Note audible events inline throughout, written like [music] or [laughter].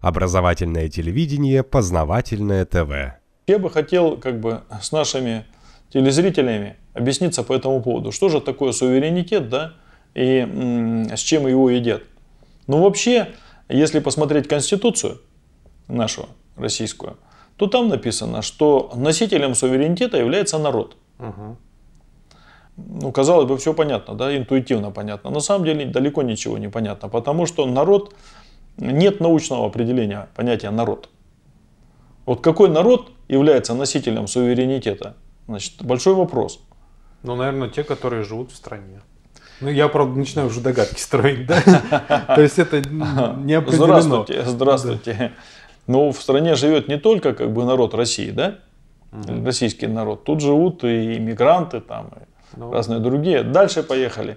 Образовательное телевидение, познавательное ТВ. Я бы хотел как бы с нашими телезрителями объясниться по этому поводу. Что же такое суверенитет, да, и м, с чем его едят. Ну вообще, если посмотреть Конституцию нашу российскую, то там написано, что носителем суверенитета является народ. Ну, казалось бы, все понятно, да, интуитивно понятно. На самом деле далеко ничего не понятно, потому что народ, нет научного определения понятия народ. Вот какой народ является носителем суверенитета? Значит, большой вопрос. Ну, наверное, те, которые живут в стране. Ну, я, правда, начинаю уже догадки строить, да? [laughs] То есть это не определено. Здравствуйте, здравствуйте. Ну, в стране живет не только как бы народ России, да? Российский народ. Тут живут и иммигранты, там, и Ну. разные другие. Дальше поехали.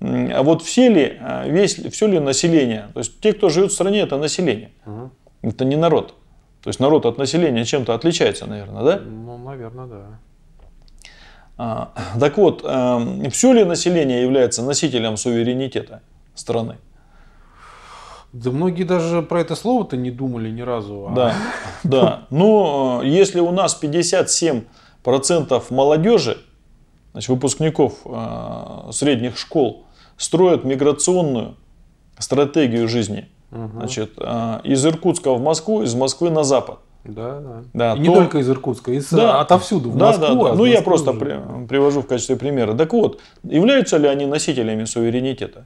А вот все ли, а, весь, все ли население, то есть те, кто живет в стране, это население, Мгм. это не народ. То есть народ от населения чем-то отличается, наверное, да? Ну, наверное, да. А, Так вот, все ли население является носителем суверенитета страны? Да многие даже про это слово-то не думали ни разу. а- Да, да. Но э, если у нас 57% молодежи, значит, выпускников э, средних школ, строят миграционную стратегию жизни, значит, э, из Иркутска в Москву, из Москвы на запад. Да, да. Да, И не то- только из Иркутска, из Да. отовсюду, в Да, Москву. да, да. а Ну, я просто уже. при- привожу в качестве примера. Так вот, являются ли они носителями суверенитета?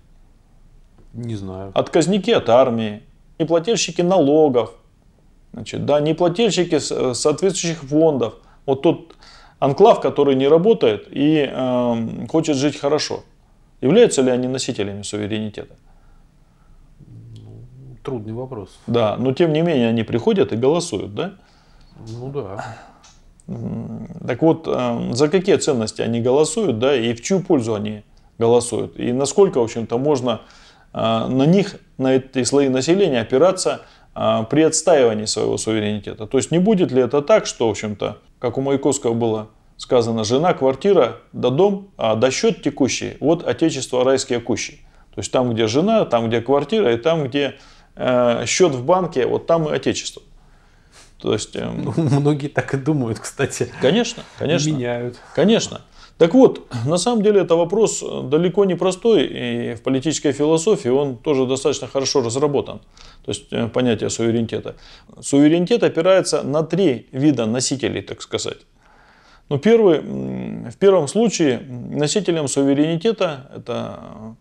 Не знаю. отказники от армии, неплательщики налогов, значит, да, неплательщики э, соответствующих фондов. Вот тот анклав, который не работает и эм, хочет жить хорошо. Являются ли они носителями суверенитета? Трудный вопрос. Да, но тем не менее они приходят и голосуют, да? Ну да. Так вот, эм, за какие ценности они голосуют, да, и в чью пользу они голосуют, и насколько, в общем-то, можно э, на них, на эти слои населения опираться э, при отстаивании своего суверенитета. То есть не будет ли это так, что, в общем-то, как у Маяковского было сказано, жена, квартира, да дом, а да счет текущий, вот отечество райские кущи. То есть там, где жена, там, где квартира, и там, где э, счет в банке, вот там и отечество. То есть, эм, Многие так и думают, кстати. конечно, конечно. Меняют. Конечно. Так вот, на самом деле это вопрос э, далеко не простой, и в политической философии он тоже достаточно хорошо разработан. То есть э, понятие суверенитета. Суверенитет опирается на три вида носителей, так сказать. Ну, первый, в первом случае носителем суверенитета это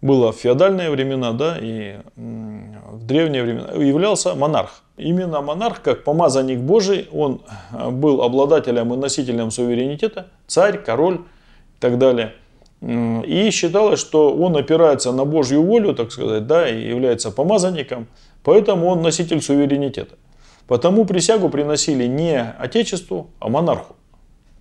было в феодальные времена, да, и в древние времена являлся монарх. Именно монарх, как помазанник Божий, он э, был обладателем и носителем суверенитета, царь, король и так далее. И считалось, что он опирается на Божью волю, так сказать, да, и является помазанником, поэтому он носитель суверенитета. Потому присягу приносили не отечеству, а монарху.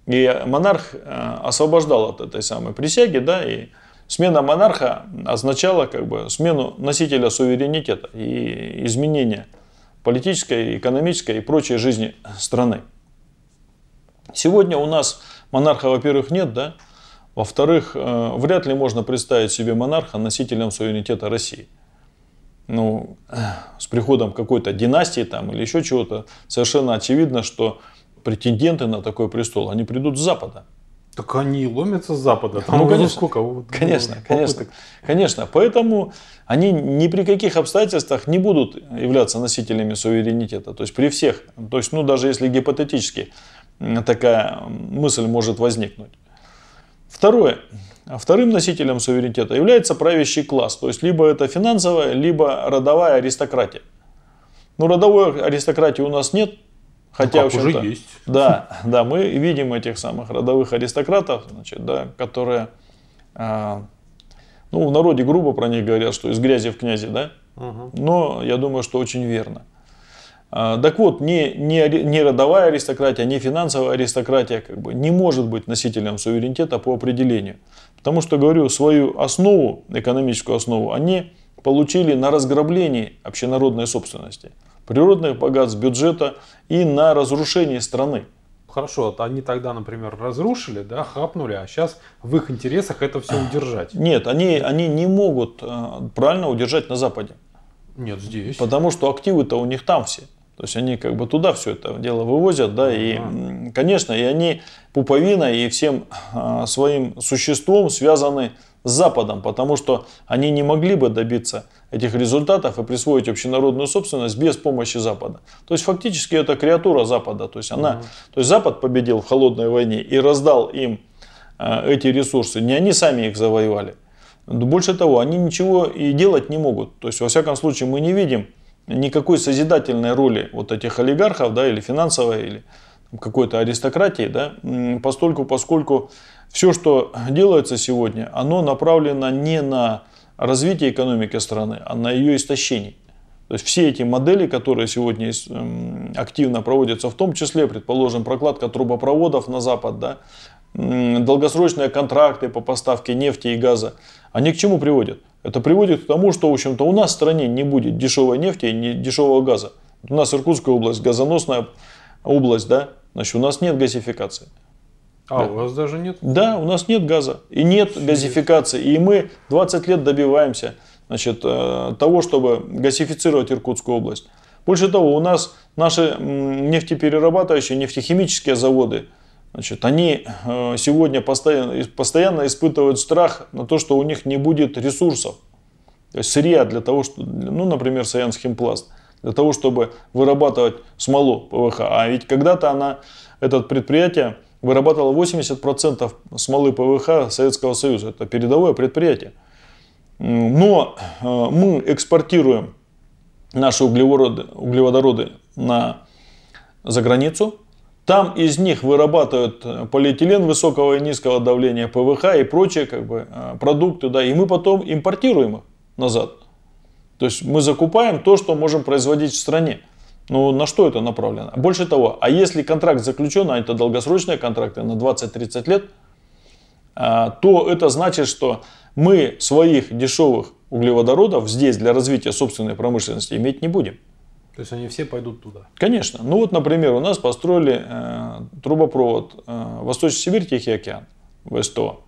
И монарх э, освобождал от этой самой присяги, да, и смена монарха означала как бы смену носителя суверенитета и изменение политической, экономической и прочей жизни страны. Сегодня у нас монарха, во-первых, нет, да, во-вторых, э, вряд ли можно представить себе монарха носителем суверенитета России. Ну, э, с приходом какой-то династии там или еще чего-то, совершенно очевидно, что претенденты на такой престол, они придут с Запада. Так они ломятся с запада. Там Ну, конечно. сколько? вот, Конечно, ну, конечно, попыток. конечно. Поэтому они ни при каких обстоятельствах не будут являться носителями суверенитета. То есть при всех, то есть, ну даже если гипотетически такая мысль может возникнуть. Второе. Вторым носителем суверенитета является правящий класс. То есть либо это финансовая, либо родовая аристократия. Но родовой аристократии у нас нет. Хотя, как, в общем-то, уже есть. Да, [laughs] да, мы видим этих самых родовых аристократов, значит, да, которые, а, ну, в народе грубо про них говорят, что из грязи в князи, да, Мгм. но я думаю, что очень верно. А, Так вот, не, не, не родовая аристократия, не финансовая аристократия как бы, не может быть носителем суверенитета по определению. Потому что, говорю, свою основу, экономическую основу, они получили на разграблении общенародной собственности, природных богатств, бюджета и на разрушении страны. Хорошо, они тогда, например, разрушили, да, хапнули, а сейчас в их интересах это все удержать. Нет, они, они не могут э, правильно удержать на Западе. Нет, здесь. Потому что активы-то у них там все. То есть они как бы туда все это дело вывозят, да, и, конечно, и они пуповина и всем а, своим существом связаны с Западом, потому что они не могли бы добиться этих результатов и присвоить общенародную собственность без помощи Запада. То есть фактически это креатура Запада, то есть она, то есть Запад победил в холодной войне и раздал им а, эти ресурсы, не они сами их завоевали. Больше того, они ничего и делать не могут. То есть, во всяком случае, мы не видим никакой созидательной роли вот этих олигархов, да, или финансовой, или какой-то аристократии, да, постольку, поскольку все, что делается сегодня, оно направлено не на развитие экономики страны, а на ее истощение. То есть все эти модели, которые сегодня активно проводятся, в том числе, предположим, прокладка трубопроводов на Запад, да, долгосрочные контракты по поставке нефти и газа, они к чему приводят? Это приводит к тому, что в общем-то, у нас в стране не будет дешевой нефти и дешевого газа. У нас Иркутская область, газоносная область, да, значит, у нас нет газификации. А да. у вас даже нет? Да, у нас нет газа и нет газификации. И мы 20 лет добиваемся значит, э, того, чтобы газифицировать Иркутскую область. Больше того, у нас наши нефтеперерабатывающие, нефтехимические заводы, Значит, они э, сегодня постоянно, постоянно испытывают страх на то, что у них не будет ресурсов. То есть сырья для того, что, ну, например, Саянсхимпласт, для того, чтобы вырабатывать смолу ПВХ. А ведь когда-то она, это предприятие вырабатывало 80% смолы ПВХ Советского Союза. Это передовое предприятие. Но э, мы экспортируем наши углеводороды, углеводороды на, за границу, там из них вырабатывают э, полиэтилен высокого и низкого давления, ПВХ и прочие как бы, э, продукты, да, и мы потом импортируем их назад. То есть мы закупаем то, что можем производить в стране. Ну, на что это направлено? Больше того, а если контракт заключен, а это долгосрочные контракты на 20-30 лет, а, то это значит, что мы своих дешевых углеводородов здесь для развития собственной промышленности иметь не будем. То есть они все пойдут туда? Конечно. Ну вот, например, у нас построили э, трубопровод э, Восточный Сибирь, Тихий океан, ВСТО.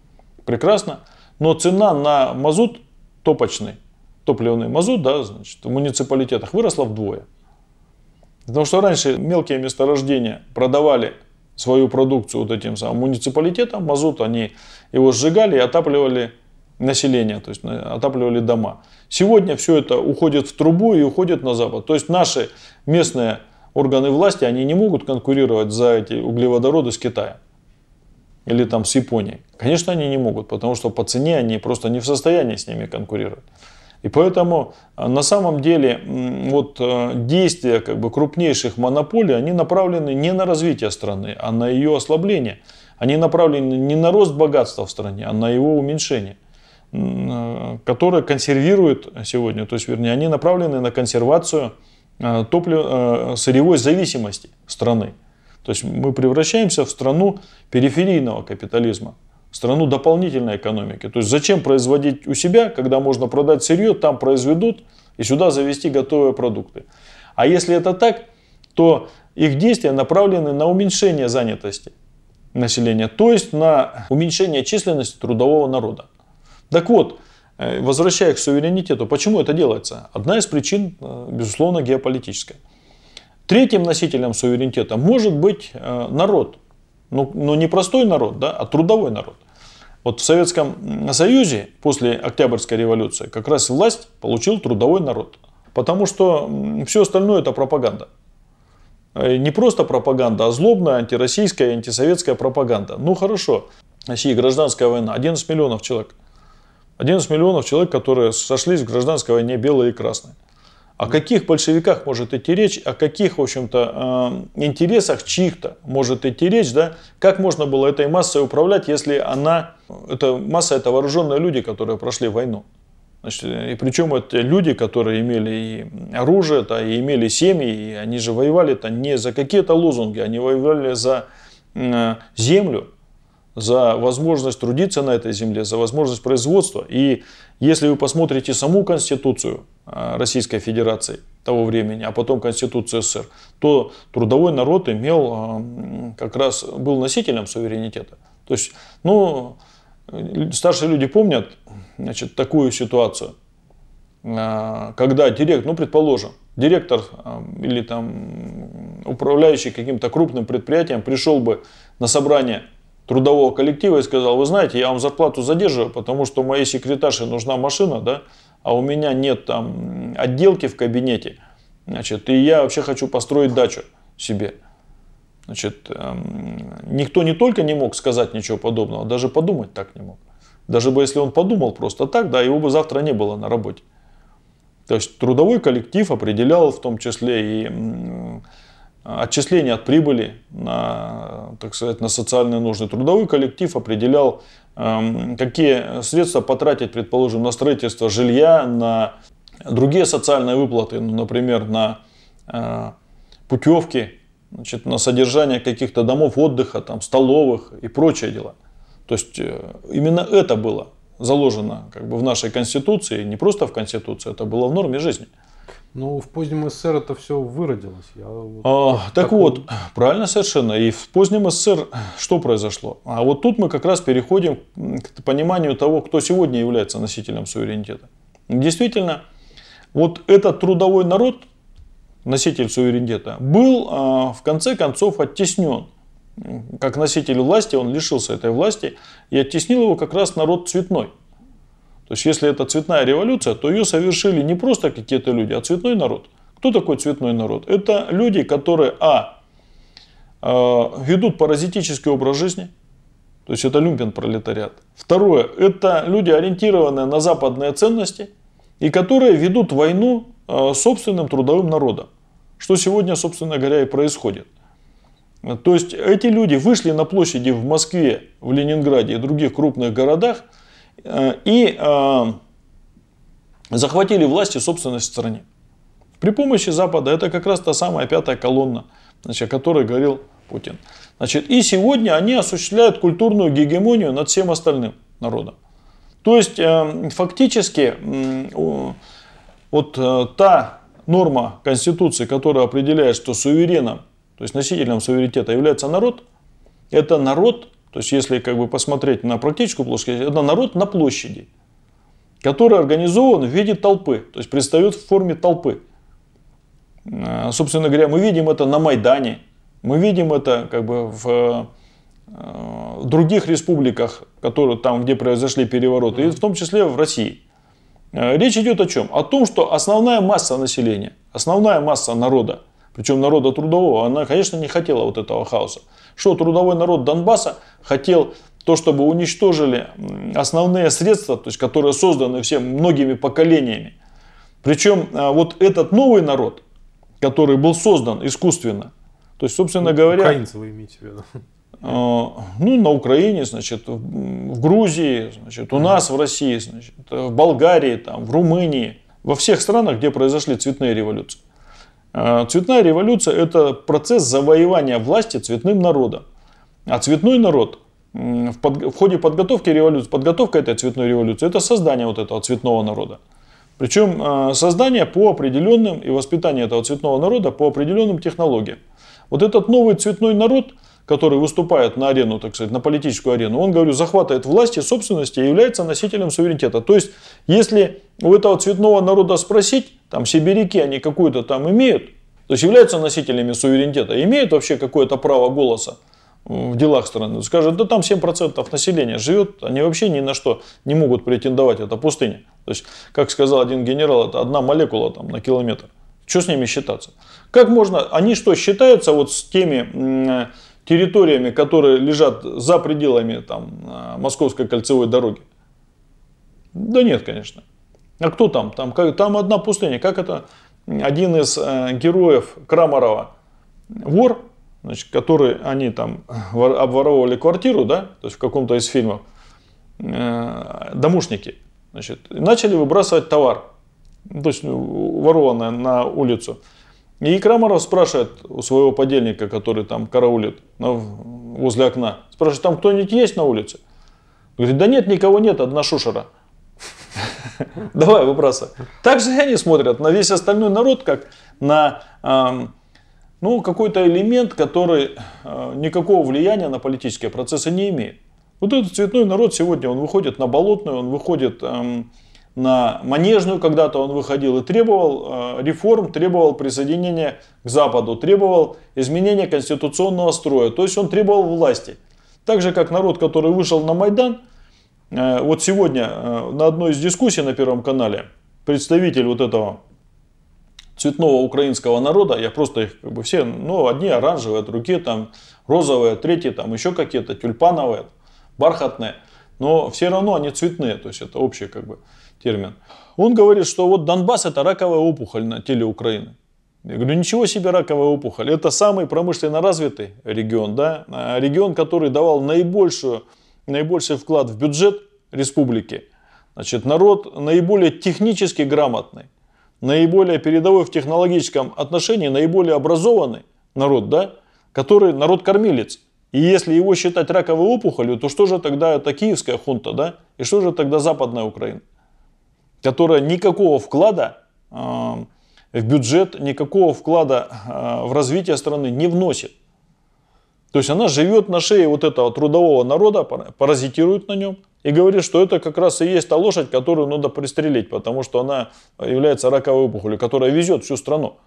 Прекрасно. Но цена на мазут топочный, топливный мазут, да, значит, в муниципалитетах выросла вдвое. Потому что раньше мелкие месторождения продавали свою продукцию вот этим самым муниципалитетам, мазут, они его сжигали и отапливали населения, то есть отапливали дома. Сегодня все это уходит в трубу и уходит на запад. То есть наши местные органы власти, они не могут конкурировать за эти углеводороды с Китаем или там с Японией. Конечно, они не могут, потому что по цене они просто не в состоянии с ними конкурировать. И поэтому э, на самом деле вот э, действия как бы крупнейших монополий, они направлены не на развитие страны, а на ее ослабление. Они направлены не на рост богатства в стране, а на его уменьшение. Э, которые консервируют сегодня, то есть, вернее, они направлены на консервацию топлив, сырьевой зависимости страны. То есть мы превращаемся в страну периферийного капитализма, страну дополнительной экономики. То есть зачем производить у себя, когда можно продать сырье, там произведут и сюда завести готовые продукты. А если это так, то их действия направлены на уменьшение занятости населения, то есть на уменьшение численности трудового народа. Так вот, э, возвращаясь к суверенитету, почему это делается? Одна из причин, э, безусловно, геополитическая. Третьим носителем суверенитета может быть э, народ. Но, но не простой народ, да, а трудовой народ. Вот в Советском Союзе после Октябрьской революции как раз власть получил трудовой народ. Потому что все остальное это пропаганда. Не просто пропаганда, а злобная антироссийская антисоветская пропаганда. Ну хорошо, в России гражданская война, 11 миллионов человек – 11 миллионов человек, которые сошлись в гражданской войне белые и красные. О каких большевиках может идти речь, о каких, в общем-то, э, интересах чьих-то может идти речь, да? Как можно было этой массой управлять, если она, эта масса это вооруженные люди, которые прошли войну. Значит, и причем это люди, которые имели и оружие, да, и имели семьи, и они же воевали-то не за какие-то лозунги, они воевали за э, землю, за возможность трудиться на этой земле, за возможность производства. И если вы посмотрите саму Конституцию а, Российской Федерации того времени, а потом Конституцию СССР, то трудовой народ имел, а, как раз был носителем суверенитета. То есть, ну, старшие люди помнят значит, такую ситуацию. э, когда директор, ну, предположим, директор э, или там управляющий каким-то крупным предприятием пришел бы на собрание трудового коллектива и сказал, вы знаете, я вам зарплату задерживаю, потому что моей секретарше нужна машина, да, а у меня нет там отделки в кабинете, значит, и я вообще хочу построить дачу себе. Значит, эм, никто не только не мог сказать ничего подобного, даже подумать так не мог. Даже бы если он подумал просто так, да, его бы завтра не было на работе. То есть трудовой коллектив определял в том числе и отчисления от прибыли на, так сказать, на социальные нужды. Трудовой коллектив определял, эм, какие средства потратить, предположим, на строительство жилья, на другие социальные выплаты, ну, например, на э, путевки, значит, на содержание каких-то домов отдыха, там, столовых и прочие дела. То есть э, именно это было заложено как бы, в нашей Конституции, не просто в Конституции, это было в норме жизни. Ну, в позднем СССР это все выродилось. Я вот а, так такой... вот, правильно совершенно. И в позднем СССР что произошло? А вот тут мы как раз переходим к пониманию того, кто сегодня является носителем суверенитета. Действительно, вот этот трудовой народ, носитель суверенитета, был а, в конце концов оттеснен. Как носитель власти, он лишился этой власти и оттеснил его как раз народ цветной. То есть, если это цветная революция, то ее совершили не просто какие-то люди, а цветной народ. Кто такой цветной народ? Это люди, которые, а, э, ведут паразитический образ жизни, то есть это люмпен пролетариат. Второе, это люди, ориентированные на западные ценности, и которые ведут войну э, собственным трудовым народом. Что сегодня, собственно говоря, и происходит. То есть эти люди вышли на площади в Москве, в Ленинграде и других крупных городах – и э, захватили власть и собственность в стране. При помощи Запада это как раз та самая пятая колонна, значит, о которой говорил Путин. Значит, и сегодня они осуществляют культурную гегемонию над всем остальным народом. То есть э, фактически вот та норма Конституции, которая определяет, что сувереном, то есть носителем суверенитета является народ, это народ то есть, если как бы посмотреть на практическую площадь, это народ на площади, который организован в виде толпы, то есть предстает в форме толпы. А, собственно говоря, мы видим это на Майдане, мы видим это как бы в, э, в других республиках, которые, там, где произошли перевороты, и в том числе в России. А, речь идет о чем? О том, что основная масса населения, основная масса народа, причем народа трудового, она, конечно, не хотела вот этого хаоса. Что трудовой народ Донбасса хотел то, чтобы уничтожили основные средства, то есть, которые созданы всем многими поколениями. Причем а, вот этот новый народ, который был создан искусственно, то есть, собственно ну, говоря... Украинцы вы имеете в виду? А, ну, на Украине, значит, в Грузии, значит, у нас в России, значит, в Болгарии, там, в Румынии, во всех странах, где произошли цветные революции. А, цветная революция – это процесс завоевания власти цветным народом. А цветной народ в, под, в ходе подготовки революции, подготовка этой цветной революции – это создание вот этого цветного народа. Причем а, создание по определенным и воспитание этого цветного народа по определенным технологиям. Вот этот новый цветной народ, который выступает на арену, так сказать, на политическую арену, он, говорю, захватывает власть и собственность и является носителем суверенитета. То есть, если у этого цветного народа спросить, там сибиряки, они какую-то там имеют, то есть являются носителями суверенитета, имеют вообще какое-то право голоса в делах страны. Скажут, да там 7% населения живет, они вообще ни на что не могут претендовать, это пустыня. То есть, как сказал один генерал, это одна молекула там на километр. Что с ними считаться? Как можно, они что, считаются вот с теми территориями, которые лежат за пределами там, Московской кольцевой дороги? Да нет, конечно. А кто там? Там, как, там одна пустыня. Как это один из э, героев Крамарова, вор, значит, который они там обворовывали квартиру, да, то есть в каком-то из фильмов, э, домушники, значит, начали выбрасывать товар, то есть ворованное на улицу. И Крамаров спрашивает у своего подельника, который там караулит возле окна, спрашивает, там кто-нибудь есть на улице? Говорит, да нет, никого нет, одна шушера. [laughs] Давай, выбрасывай. Так же они смотрят на весь остальной народ, как на ну, какой-то элемент, который а, никакого влияния на политические процессы не имеет. Вот этот цветной народ сегодня, он выходит на Болотную, он выходит на на Манежную когда-то он выходил и требовал э, реформ, требовал присоединения к Западу, требовал изменения конституционного строя. То есть он требовал власти. Так же, как народ, который вышел на Майдан, э, вот сегодня э, на одной из дискуссий на Первом канале представитель вот этого цветного украинского народа, я просто их как бы все, ну, одни оранжевые, другие там розовые, третьи там еще какие-то тюльпановые, бархатные, но все равно они цветные, то есть это общий как бы термин. Он говорит, что вот Донбасс это раковая опухоль на теле Украины. Я говорю, ничего себе раковая опухоль. Это самый промышленно развитый регион, да? А регион, который давал наибольшую, наибольший вклад в бюджет республики. Значит, народ наиболее технически грамотный, наиболее передовой в технологическом отношении, наиболее образованный народ, да? который народ-кормилец. И если его считать раковой опухолью, то что же тогда это киевская хунта, да? И что же тогда западная Украина? Которая никакого вклада в бюджет, никакого вклада в развитие страны не вносит. То есть она живет на шее вот этого трудового народа, паразитирует на нем и говорит, что это как раз и есть та лошадь, которую надо пристрелить, потому что она является раковой опухолью, которая везет всю страну.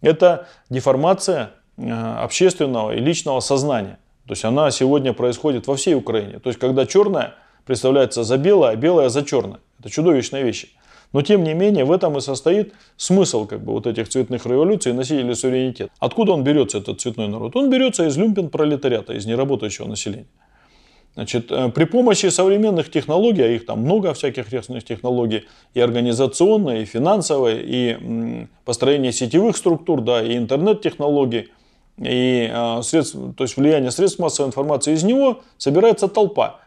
Это деформация общественного и личного сознания. То есть она сегодня происходит во всей Украине. То есть когда черное представляется за белое, а белое за черное. Это чудовищные вещи. Но тем не менее в этом и состоит смысл как бы, вот этих цветных революций и носителей суверенитета. Откуда он берется, этот цветной народ? Он берется из люмпен пролетариата, из неработающего населения. Значит, э, при помощи современных технологий, а их там много всяких разных технологий, и организационные, и финансовые, и построение сетевых структур, да, и интернет-технологий, и э, средств, то есть влияние средств массовой информации, из него собирается толпа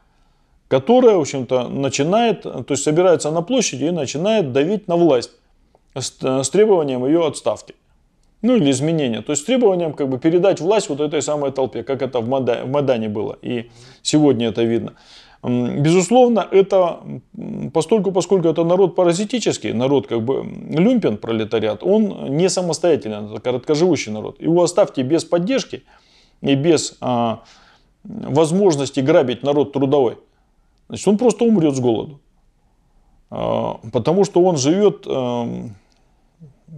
которая, в общем-то, начинает, то есть собирается на площади и начинает давить на власть с, с требованием ее отставки. Ну или изменения. То есть с требованием как бы передать власть вот этой самой толпе, как это в Мадане, в Мадане было. И сегодня это видно. Безусловно, это постольку, поскольку это народ паразитический, народ как бы люмпен, пролетариат, он не самостоятельный, это короткоживущий народ. Его оставьте без поддержки и без а, возможности грабить народ трудовой значит, он просто умрет с голоду. А, потому что он живет эм,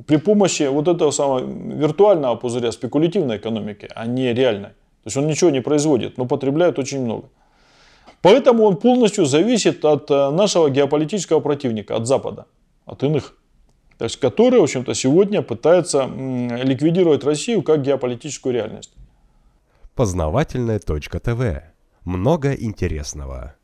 при помощи вот этого самого виртуального пузыря спекулятивной экономики, а не реальной. То есть он ничего не производит, но потребляет очень много. Поэтому он полностью зависит от э, нашего геополитического противника, от Запада, от иных. То есть, которые, в общем-то, сегодня пытаются ликвидировать Россию как геополитическую реальность. Познавательная точка ТВ. Много интересного.